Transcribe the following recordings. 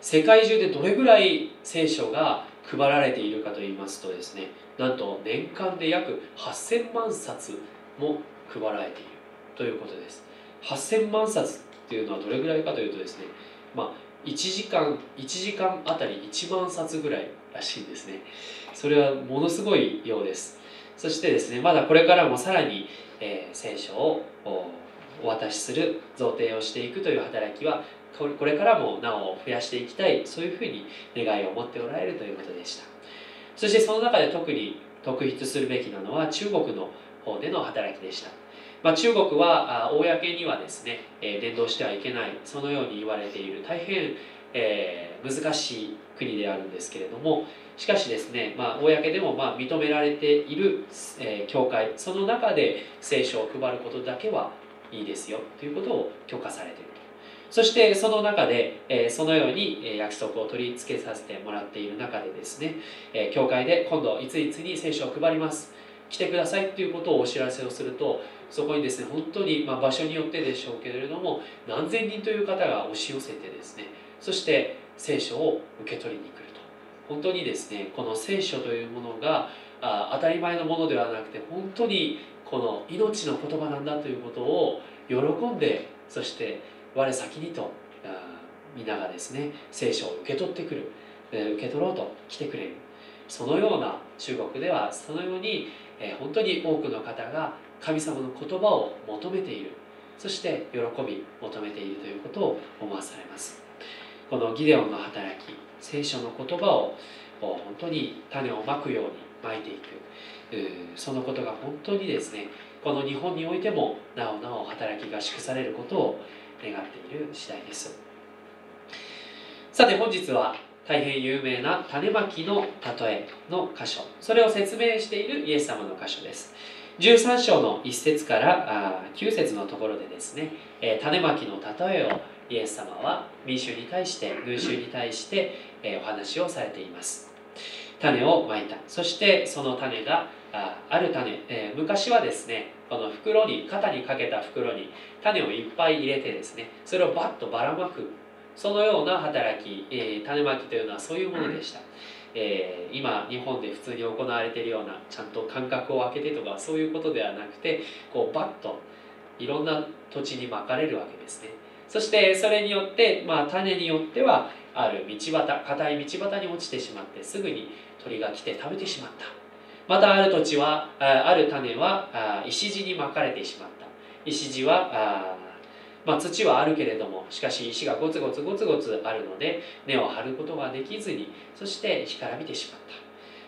世界中でどれぐらい聖書が配られているかといいますとですねなんと年間で約8000万冊も配られているということです。8000万冊っていうのはどれぐらいかというとですねまあ1時間1時間あたり1万冊ぐらいらしいんですね。それはものすごいようです。そしてですねまだこれからもさらに、えー、聖書をお渡しする贈呈をしていくという働きはこれからもなお増やしていきたいそういうふうに願いを持っておられるということでした。そしてその中で特に特筆するべきなのは中国の方での働きでした。まあ、中国は公にはですね、え、伝道してはいけないそのように言われている大変、えー、難しい国であるんですけれどもしかしですね、まあ、公でもまあ認められている、えー、教会その中で聖書を配ることだけはいいですよということを許可されている。そしてその中で、え、そのように約束を取り付けさせてもらっている中でですね、え、教会で今度いついつに聖書を配ります。来てくださいということをお知らせをするとそこにですね本当に、ま、場所によってでしょうけれども何千人という方が押し寄せてですねそして聖書を受け取りに来ると。本当にですねこの聖書というものがあ当たり前のものではなくて本当にこの命の言葉なんだということを喜んでそして我先にと皆がですね聖書を受け取ってくる受け取ろうと来てくれる。そのような中国ではそのように本当に多くの方が神様の言葉を求めている。そして喜び求めているということを思わされます。このギデオンの働き聖書の言葉を本当に種をまくようにまいていく。そのことが本当にですねこの日本においてもなおなお働きが祝されることを願っている次第です。さて本日は大変有名な種まきの例えの箇所。それを説明しているイエス様の箇所です。13章の1節から9節のところでですね、え種まきの例えをイエス様は民衆に対して群衆に対して、えお話をされています。種をまいた。そしてその種がある種、え昔はですねこの袋に肩にかけた袋に種をいっぱい入れてですねそれをバッとばらまくそのような働き、え種まきというのはそういうものでした、えー、今日本で普通に行われているようなちゃんと間隔を空けてとかそういうことではなくてこうバッといろんな土地にまかれるわけですね。そしてそれによって、まあ、種によってはある道端硬い道端に落ちてしまってすぐに鳥が来て食べてしまった。またある土地はある種は石地にまかれてしまった。石地はまあ、土はあるけれどもしかし石がゴツゴツゴツゴツあるので根を張ることができずにそして干からびてしまっ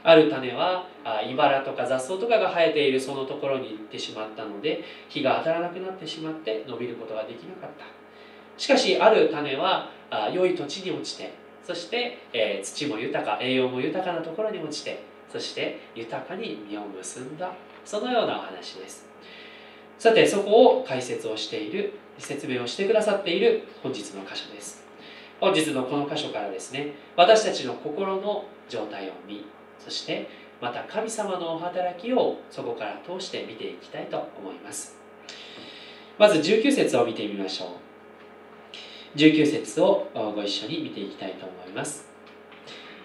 た。ある種はあ茨とか雑草とかが生えているそのところに行ってしまったので日が当たらなくなってしまって伸びることができなかった。しかしある種はあ良い土地に落ちてそして、えー、土も豊か栄養も豊かなところに落ちてそして豊かに実を結んだそのようなお話です。さてそこを解説をしている説明をしてくださっている本日の箇所です。本日のこの箇所からですね私たちの心の状態を見そしてまた神様のお働きをそこから通して見ていきたいと思います。まず19節を見てみましょう。19節をご一緒に見ていきたいと思います。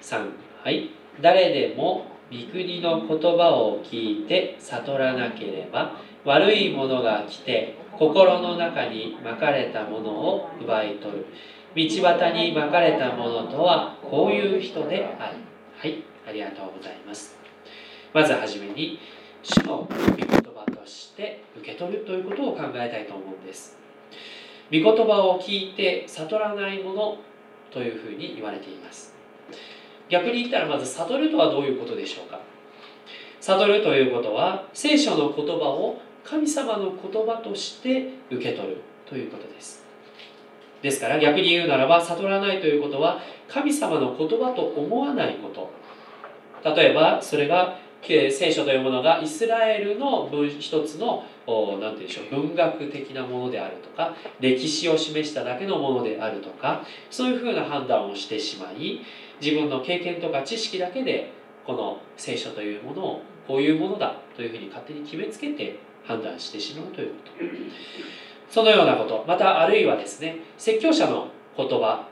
3はい。誰でも御国の言葉を聞いて悟らなければ悪いものが来て心の中にまかれたものを奪い取る。道端にまかれたものとはこういう人である。はいありがとうございます。まずはじめに主の御言葉として受け取るということを考えたいと思うんです。御言葉を聞いて悟らないものというふうに言われています。逆に言ったらまず悟るとはどういうことでしょうか？悟るということは聖書の言葉を神様の言葉として受け取るということです。ですから逆に言うならば悟らないということは神様の言葉と思わないこと。例えばそれが聖書というものがイスラエルの一つの何て言うんでしょう文学的なものであるとか歴史を示しただけのものであるとかそういうふうな判断をしてしまい自分の経験とか知識だけでこの聖書というものをこういうものだというふうに勝手に決めつけて判断してしまうということ。そのようなこと。またあるいはですね説教者の言葉。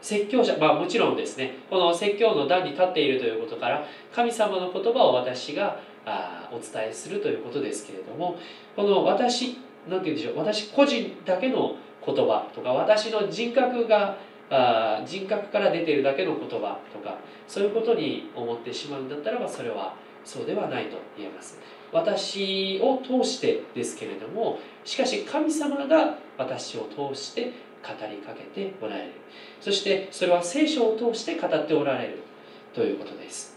説教者まあもちろんですねこの説教の段に立っているということから神様の言葉を私があお伝えするということですけれどもこの私何て言うんでしょう私個人だけの言葉とか私の人格があ人格から出ているだけの言葉とかそういうことに思ってしまうんだったらばそれはそうではないと言えます。私を通してですけれどもしかし神様が私を通して語りかけておられる。そしてそれは聖書を通して語っておられる。ということです。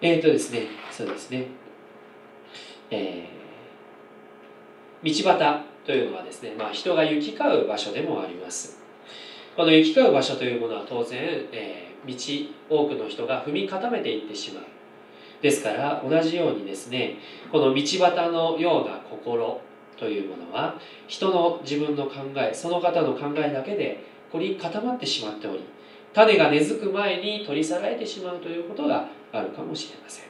えっ、ー、とですねそうですね。えー、道端というのはですね、まあ、人が行き交う場所でもあります。この行き交う場所というものは当然、えー、道多くの人が踏み固めていってしまう。ですから同じようにですねこの道端のような心というものは人の自分の考えその方の考えだけで凝り固まってしまっており種が根付く前に取り去られてしまうということがあるかもしれません。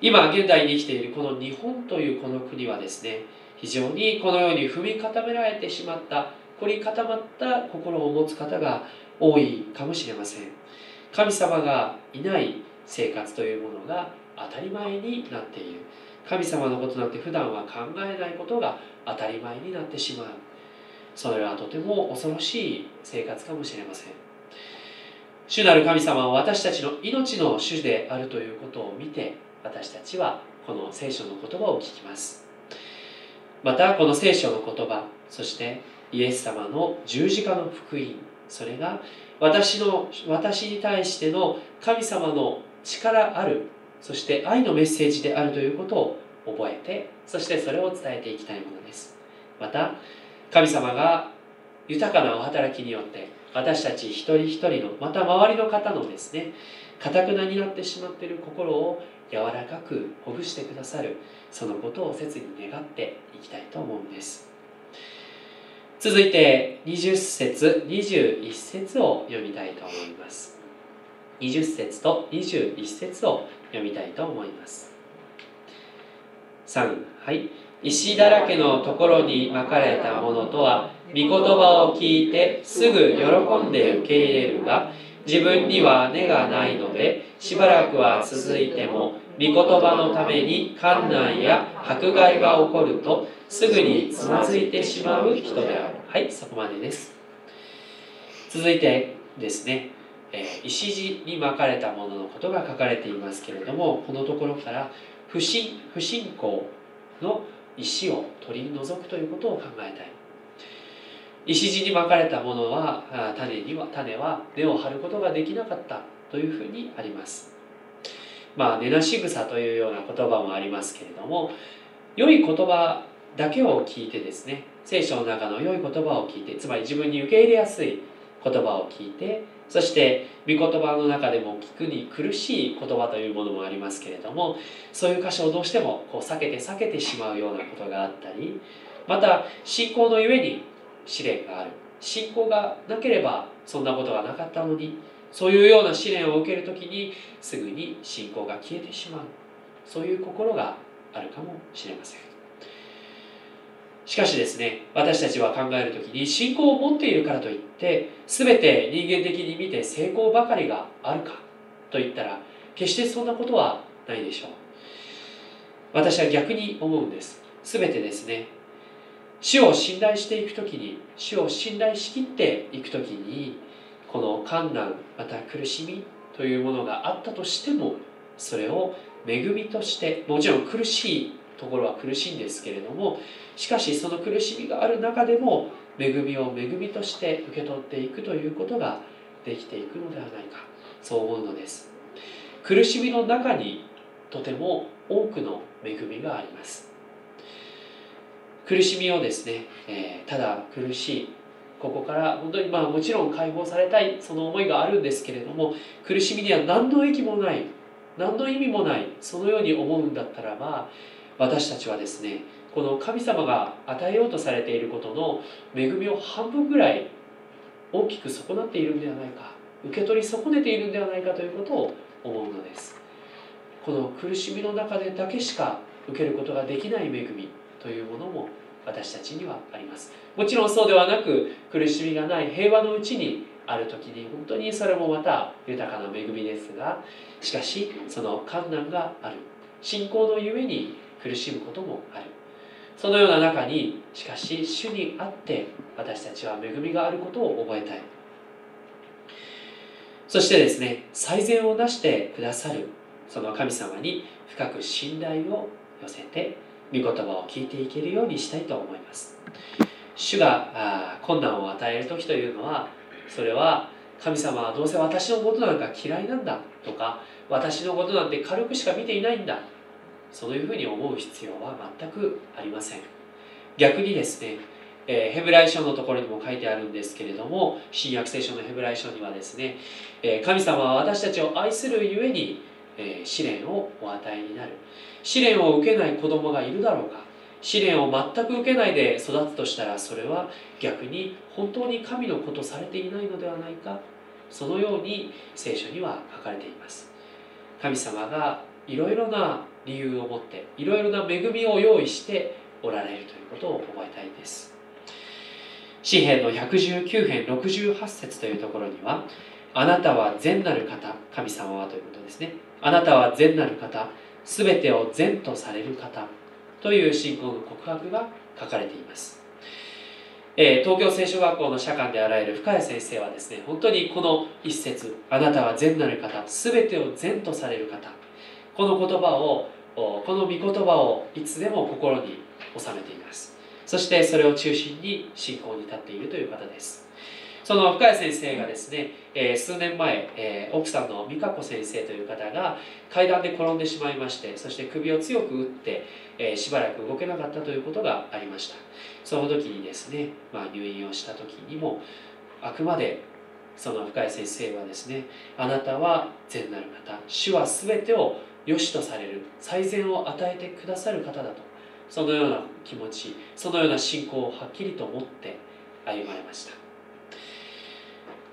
今現代に生きているこの日本というこの国はですね非常にこのように踏み固められてしまった凝り固まった心を持つ方が多いかもしれません。神様がいない生活というものが当たり前になっている。神様のことなんて普段は考えないことが当たり前になってしまう。それはとても恐ろしい生活かもしれません。主なる神様は私たちの命の主であるということを見て私たちはこの聖書の言葉を聞きます。またこの聖書の言葉そしてイエス様の十字架の福音。それが私の私に対しての神様の力あるそして愛のメッセージであるということを覚えてそしてそれを伝えていきたいものです。また神様が豊かなお働きによって私たち一人一人のまた周りの方のですねかたくなになってしまっている心を柔らかくほぐしてくださるそのことを切に願っていきたいと思うんです。続いて20節21節を読みたいと思います。20節と21節を読みたいと思います。3はい。石だらけのところにまかれたものとは御言葉を聞いてすぐ喜んで受け入れるが自分には根がないのでしばらくは続いても御言葉のために観難や迫害が起こるとすぐにつまずいてしまう人である。はいそこまでです。続いてですね、えー、石地に巻かれたもののことが書かれていますけれどもこのところから不信不信仰の石を取り除くということを考えたい。石地にまかれたものは種には種は根を張ることができなかったというふうにあります。まあ根なし草というような言葉もありますけれども良い言葉だけを聞いてですね聖書の中の良い言葉を聞いてつまり自分に受け入れやすい言葉を聞いてそして御言葉の中でも聞くに苦しい言葉というものもありますけれどもそういう箇所をどうしてもこう避けて避けてしまうようなことがあったりまた信仰のゆえに試練がある。信仰がなければそんなことがなかったのにそういうような試練を受ける時にすぐに信仰が消えてしまう。そういう心があるかもしれません。しかしですね私たちは考える時に信仰を持っているからといって全て人間的に見て成功ばかりがあるかといったら決してそんなことはないでしょう。私は逆に思うんです。全てですね主を信頼していく時に主を信頼しきっていく時にこの困難また苦しみというものがあったとしてもそれを恵みとしてもちろん苦しいところは苦しいんですけれどもしかしその苦しみがある中でも恵みを恵みとして受け取っていくということができていくのではないかそう思うのです。苦しみの中にとても多くの恵みがあります。苦しみをですね、えー、ただ苦しいここから本当にまあもちろん解放されたいその思いがあるんですけれども苦しみには何の益もない何の意味もないそのように思うんだったらば私たちはですねこの神様が与えようとされていることの恵みを半分ぐらい大きく損なっているんではないか受け取り損ねているんではないかということを思うのです。この苦しみの中でだけしか受けることができない恵みというものも私たちにはあります。もちろんそうではなく苦しみがない平和のうちにある時に本当にそれもまた豊かな恵みですがしかしその困難がある。信仰のゆえに苦しむこともある。そのような中にしかし主にあって私たちは恵みがあることを覚えたい。そしてですね最善をなしてくださるその神様に深く信頼を寄せて御言葉を聞いていけるようにしたいと思います。主が困難を与える時というのはそれは神様はどうせ私のことなんか嫌いなんだとか私のことなんて軽くしか見ていないんだそういうふうに思う必要は全くありません。逆にですね、え、ヘブライ書のところにも書いてあるんですけれども新約聖書のヘブライ書にはですね、え、神様は私たちを愛するゆえに、え、試練をお与えになる。試練を受けない子供がいるだろうか。試練を全く受けないで育つとしたらそれは逆に本当に神のことされていないのではないか。そのように聖書には書かれています。神様がいろいろな理由を持っていろいろな恵みを用意しておられるということを覚えたいです。詩篇の119編68節というところにはあなたは善なる方神様はということですね。あなたは善なる方すべてを善とされる方という信仰の告白が書かれています、えー、東京聖書学校の社官であられる深谷先生はですね本当にこの一節あなたは善なる方すべてを善とされる方この言葉をこの御言葉をいつでも心に収めています。そしてそれを中心に信仰に立っているという方です。その深谷先生がですね、え、数年前、え、奥さんの美香子先生という方が階段で転んでしまいましてそして首を強く打って、え、しばらく動けなかったということがありました。その時にですね、まあ、入院をした時にもあくまでその深谷先生はですねあなたは善なる方主は全てを良しとされる最善を与えてくださる方だとそのような気持ちそのような信仰をはっきりと持って歩まれました。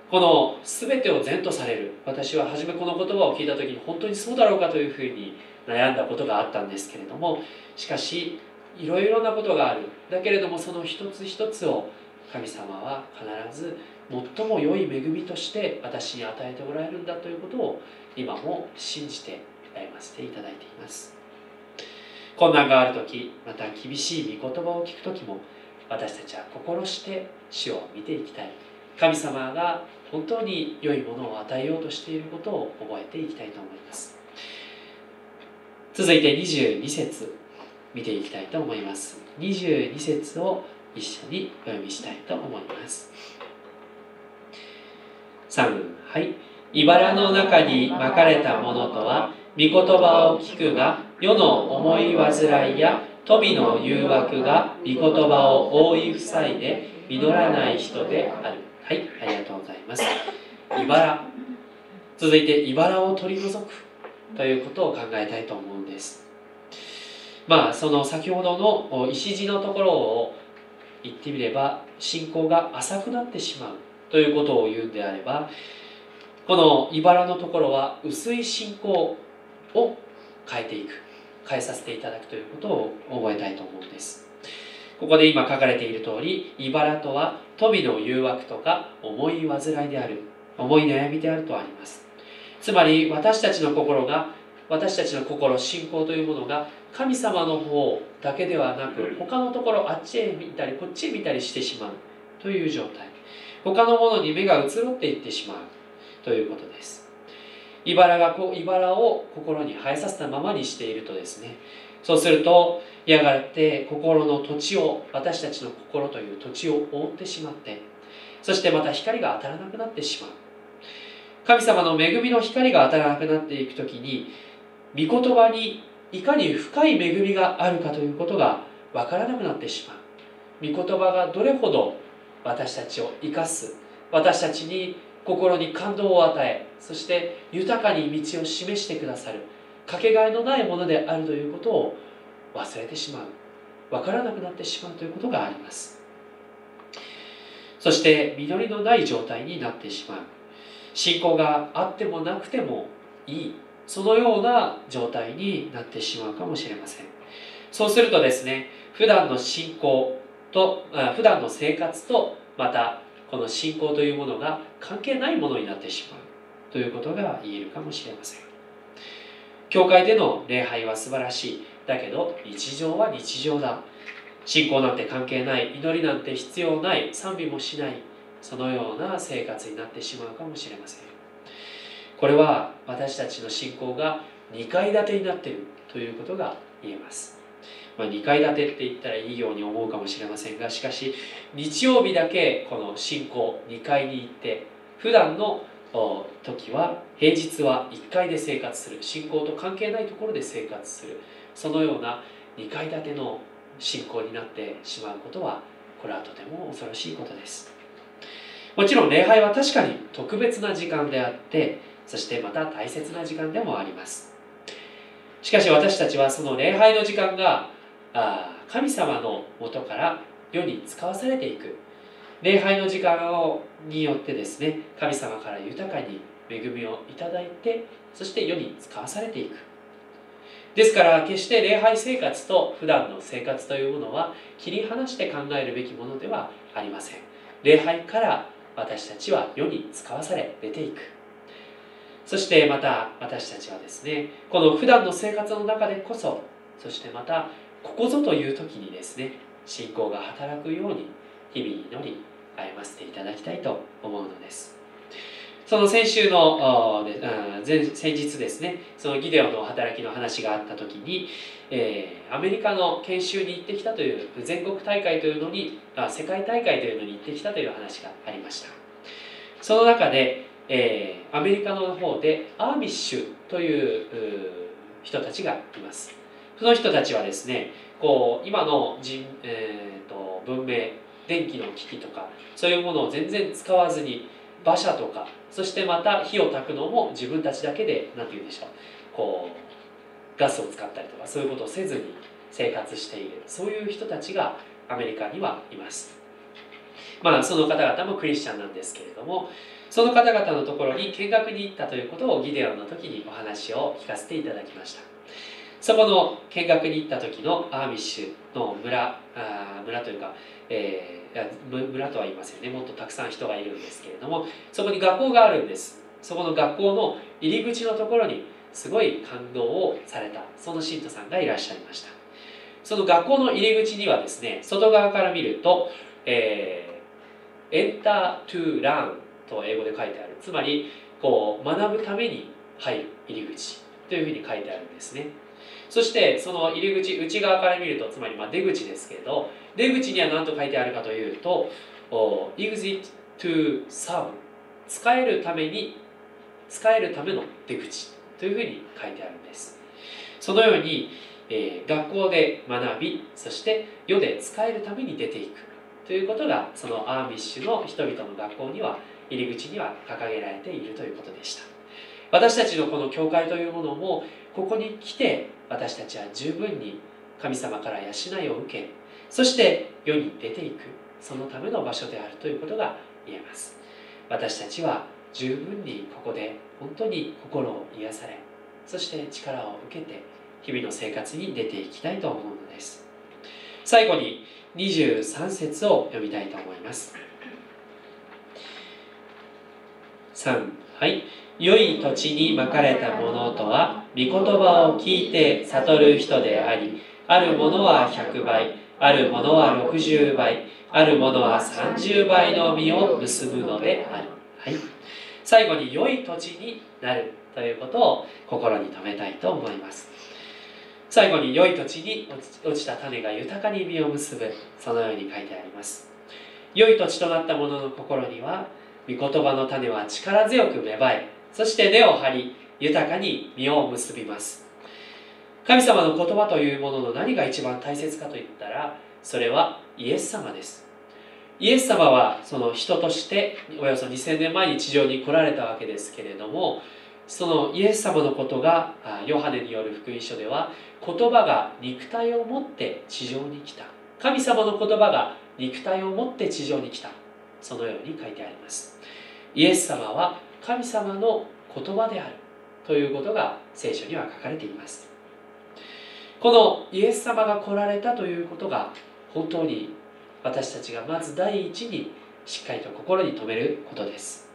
この全てを善とされる私は初めこの言葉を聞いた時に本当にそうだろうかというふうに悩んだことがあったんですけれどもしかしいろいろなことがある。だけれどもその一つ一つを神様は必ず最も良い恵みとして私に与えてもらえるんだということを今も信じて歩ませていただいています。困難がある時また厳しい御言葉を聞く時も私たちは心して主を見ていきたい。神様が本当に良いものを与えようとしていることを覚えていきたいと思います。続いて22節見ていきたいと思います。22節を一緒にお読みしたいと思います。3はい。茨の中にまかれたものとは御言葉を聞くが世の思い煩いや富の誘惑が御言葉を覆い塞いで実らない人であるはい、ありがとうございます。茨。続いて、茨を取り除くということを考えたいと思うんです。まあ、その先ほどの石地のところを言ってみれば、信仰が浅くなってしまうということを言うんであれば、この茨のところは薄い信仰を変えていく、変えさせていただくということを覚えたいと思うんです。ここで今書かれている通り、茨とは富の誘惑とか思い煩いである、思い悩みであるとあります。つまり私たちの心が、私たちの心、信仰というものが神様の方だけではなく、他のところあっちへ見たり、こっちへ見たりしてしまうという状態。他のものに目が移ろっていってしまうということです。茨がこ茨を心に生えさせたままにしているとですね。そうするとやがて心の土地を私たちの心という土地を覆ってしまってそしてまた光が当たらなくなってしまう。神様の恵みの光が当たらなくなっていく時に御言葉にいかに深い恵みがあるかということが分からなくなってしまう。御言葉がどれほど私たちを生かす私たちに心に感動を与えそして豊かに道を示してくださるかけがえのないものであるということを忘れてしまう分からなくなってしまうということがあります。そして実りのない状態になってしまう。信仰があってもなくてもいいそのような状態になってしまうかもしれません。そうするとですね普段の信仰と普段の生活とまたこの信仰というものが関係ないものになってしまうということが言えるかもしれません。教会での礼拝は素晴らしい。だけど日常は日常だ。信仰なんて関係ない祈りなんて必要ない。賛美もしない。そのような生活になってしまうかもしれません。これは私たちの信仰が2階建てになっているということが言えます。まあ、2階建てって言ったらいいように思うかもしれませんがしかし日曜日だけこの信仰2階に行って普段の時は平日は1階で生活する。信仰と関係ないところで生活する。そのような2階建ての信仰になってしまうことはこれはとても恐ろしいことです。もちろん礼拝は確かに特別な時間であってそしてまた大切な時間でもあります。しかし私たちはその礼拝の時間があ神様のもとから世に使わされていく。礼拝の時間をによってですね神様から豊かに恵みをいただいてそして世に使わされていく。ですから決して礼拝生活と普段の生活というものは切り離して考えるべきものではありません。礼拝から私たちは世に使わされ出ていく。そしてまた私たちはですねこの普段の生活の中でこそそしてまたここぞという時にですね信仰が働くように日々祈り歩ませていただきたいと思うのです。その先週の先日ですねそのギデオの働きの話があった時に、え、アメリカの研修に行ってきたという全国大会というのにあ世界大会というのに行ってきたという話がありました。その中で、え、アメリカの方でアーミッシュという人たちがいます。その人たちはですねこう今の人、えーと、文明電気の機器とかそういうものを全然使わずに馬車とかそしてまた火を焚くのも自分たちだけで何て言うんでしょう。こうガスを使ったりとかそういうことをせずに生活している。そういう人たちがアメリカにはいます。まあその方々もクリスチャンなんですけれどもその方々のところに見学に行ったということをギデオンの時にお話を聞かせていただきました。そこの見学に行った時のアーミッシュの村あ村というか、えー、村とは言いませんね。もっとたくさん人がいるんですけれどもそこに学校があるんです。そこの学校の入り口のところにすごい感動をされた。その信徒さんがいらっしゃいました。その学校の入り口にはですね外側から見ると、えー、Enter to Learn と英語で書いてある。つまりこう学ぶために入る入り口というふうに書いてあるんですね。そしてその入り口内側から見るとつまりま出口ですけど出口には何と書いてあるかというと exit to serve 使えるために使えるための出口というふうに書いてあるんです。そのように、えー、学校で学びそして世で使えるために出ていくということがそのアーミッシュの人々の学校には入り口には掲げられているということでした。私たちのこの教会というものもここに来て私たちは十分に神様から養いを受けそして世に出ていくそのための場所であるということが言えます。私たちは十分にここで本当に心を癒されそして力を受けて日々の生活に出ていきたいと思うのです。最後に23節を読みたいと思います。3はい。良い土地にまかれたものとは御言葉を聞いて悟る人でありあるものは100倍あるものは60倍あるものは30倍の実を結ぶのである、はい、最後に良い土地になるということを心に留めたいと思います。最後に良い土地に落ちた種が豊かに実を結ぶ。そのように書いてあります。良い土地となった者の心には御言葉の種は力強く芽生えそして根を張り豊かに実を結びます。神様の言葉というものの何が一番大切かといったらそれはイエス様です。イエス様はその人としておよそ2000年前に地上に来られたわけですけれどもそのイエス様のことがヨハネによる福音書では言葉が肉体を持って地上に来た。神様の言葉が肉体を持って地上に来た。そのように書いてあります。イエス様は神様の言葉である。ということが聖書には書かれています。このイエス様が来られたということが本当に私たちがまず第一にしっかりと心に留めることです。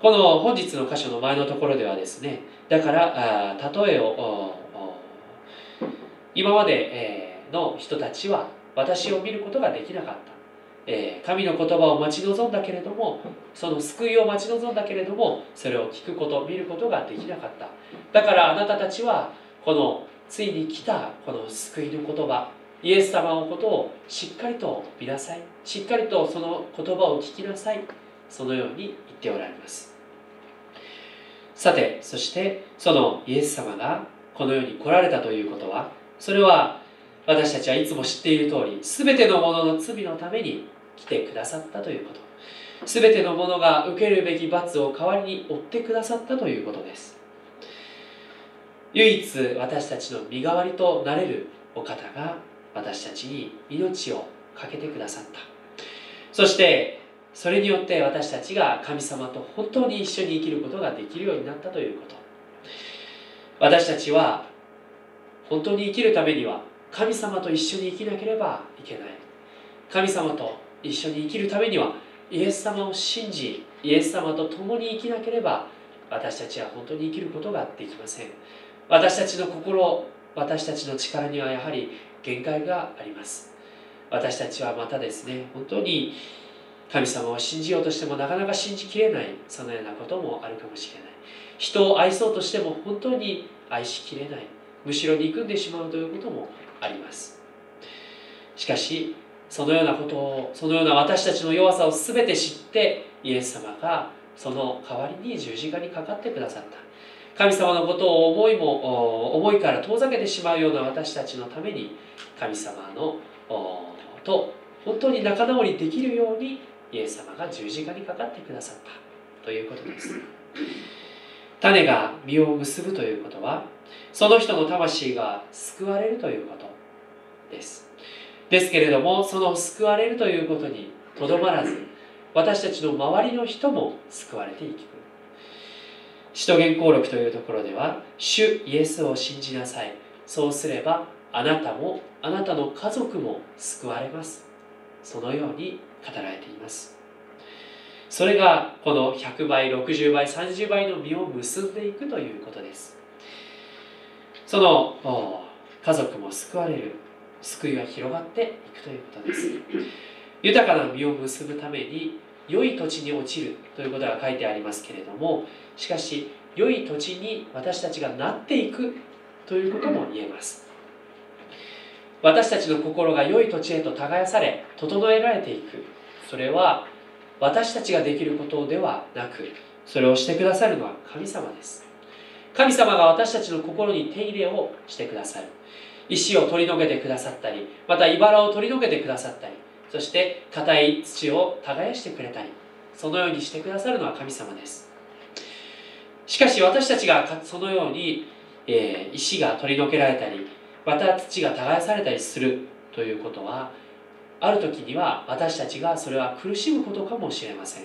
この本日の箇所の前のところではですねだから例えを今までの人たちは私を見ることができなかった。え、神の言葉を待ち望んだけれどもその救いを待ち望んだけれどもそれを聞くこと見ることができなかった。だからあなたたちはこのついに来たこの救いの言葉イエス様のことをしっかりと見なさい。しっかりとその言葉を聞きなさい。そのように言っておられます。さてそしてそのイエス様がこの世に来られたということはそれは私たちはいつも知っている通り全てのものの罪のために来てくださったということ。全てのものが受けるべき罰を代わりに負ってくださったということです。唯一私たちの身代わりとなれるお方が私たちに命を懸けてくださった。そしてそれによって私たちが神様と本当に一緒に生きることができるようになったということ。私たちは本当に生きるためには神様と一緒に生きなければいけない。神様と一緒に生きるためにはイエス様を信じイエス様と共に生きなければ私たちは本当に生きることができません。私たちの心私たちの力にはやはり限界があります。私たちはまたですね本当に神様を信じようとしてもなかなか信じきれないそのようなこともあるかもしれない。人を愛そうとしても本当に愛しきれない。むしろ憎んでしまうということもあります。しかしそのようなことをそのような私たちの弱さを全て知ってイエス様がその代わりに十字架にかかってくださった。神様のことを思いも思いから遠ざけてしまうような私たちのために神様のと本当に仲直りできるようにイエス様が十字架にかかってくださった。ということです。種が実を結ぶということはその人の魂が救われるということです。ですけれどもその救われるということにとどまらず私たちの周りの人も救われていく使徒言行録というところでは主イエスを信じなさい。そうすればあなたもあなたの家族も救われます。そのように語られています。それがこの100倍60倍30倍の実を結んでいくということです。その家族も救われる。救いが広がっていくということです。豊かな実を結ぶために良い土地に落ちるということが書いてありますけれどもしかし良い土地に私たちがなっていくということも言えます。私たちの心が良い土地へと耕され整えられていく。それは私たちができることではなくそれをしてくださるのは神様です。神様が私たちの心に手入れをしてくださる。石を取り除けてくださったりまた茨を取り除けてくださったりそして硬い土を耕してくれたりそのようにしてくださるのは神様です。しかし私たちがそのように、えー、石が取り除けられたりまた土が耕されたりするということはある時には私たちがそれは苦しむことかもしれません。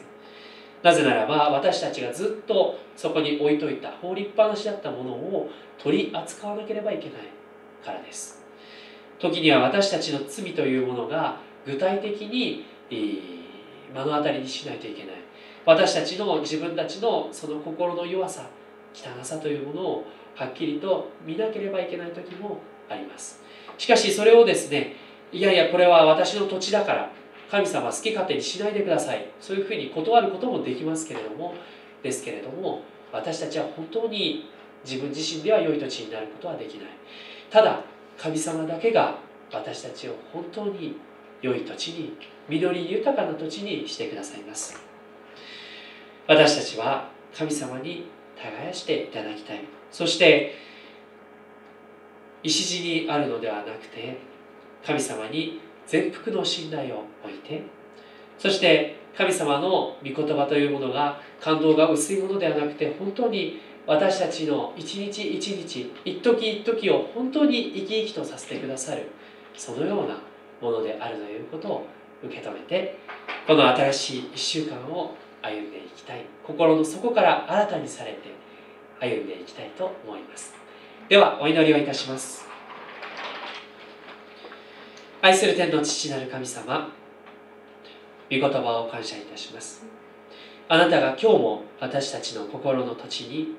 なぜならば私たちがずっとそこに置いといた放りっぱなしだったものを取り扱わなければいけない。からです。時には私たちの罪というものが具体的に、目の当たりにしないといけない。私たちの自分たちのその心の弱さ汚さというものをはっきりと見なければいけない時もあります。しかしそれをですねいやいやこれは私の土地だから神様好き勝手にしないでください。そういうふうに断ることもできますけれどもですけれども私たちは本当に自分自身では良い土地になることはできない。ただ神様だけが私たちを本当に良い土地に緑豊かな土地にしてくださいます。私たちは神様に耕していただきたい。そして石地にあるのではなくて神様に全幅の信頼を置いてそして神様の御言葉というものが感動が薄いものではなくて本当に私たちの一日一日一時一時を本当に生き生きとさせてくださるそのようなものであるということを受け止めてこの新しい1週間を歩んでいきたい。心の底から新たにされて歩んでいきたいと思います。ではお祈りをいたします。愛する天の父なる神様御言葉を感謝いたします。あなたが今日も私たちの心の土地に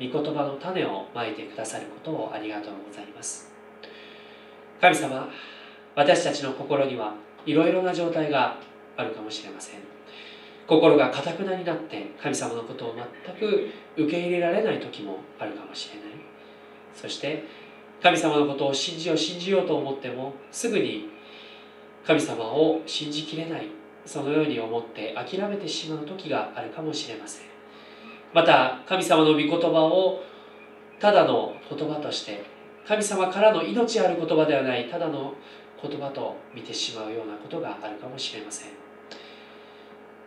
御言葉の種をまいてくださることをありがとうございます。神様私たちの心にはいろいろな状態があるかもしれません。心がかたくなになって神様のことを全く受け入れられない時もあるかもしれない。そして神様のことを信じよう信じようと思ってもすぐに神様を信じきれないそのように思って諦めてしまう時があるかもしれません。また神様の御言葉をただの言葉として神様からの命ある言葉ではないただの言葉と見てしまうようなことがあるかもしれません。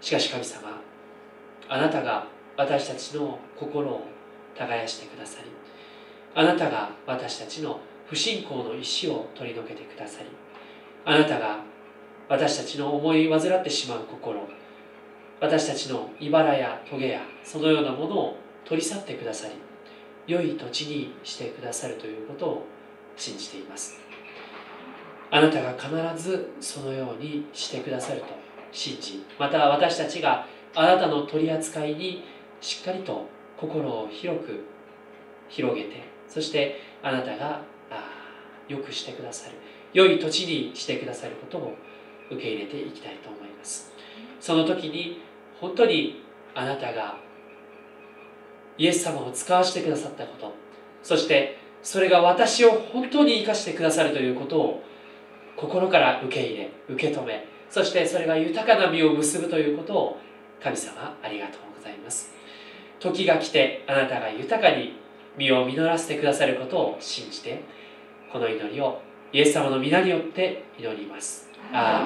しかし神様あなたが私たちの心を耕してくださりあなたが私たちの不信仰の石を取り除けてくださりあなたが私たちの思い患ってしまう心私たちの茨や棘やそのようなものを取り去ってくださり良い土地にしてくださるということを信じています。あなたが必ずそのようにしてくださると信じまた私たちがあなたの取り扱いにしっかりと心を広く広げてそしてあなたが良くしてくださる。良い土地にしてくださることを受け入れていきたいと思います。その時に本当にあなたがイエス様を使わせてくださったことそしてそれが私を本当に生かしてくださるということを心から受け入れ受け止めそしてそれが豊かな実を結ぶということを神様ありがとうございます時が来てあなたが豊かに実を実らせてくださることを信じてこの祈りをイエス様の皆によって祈ります。あ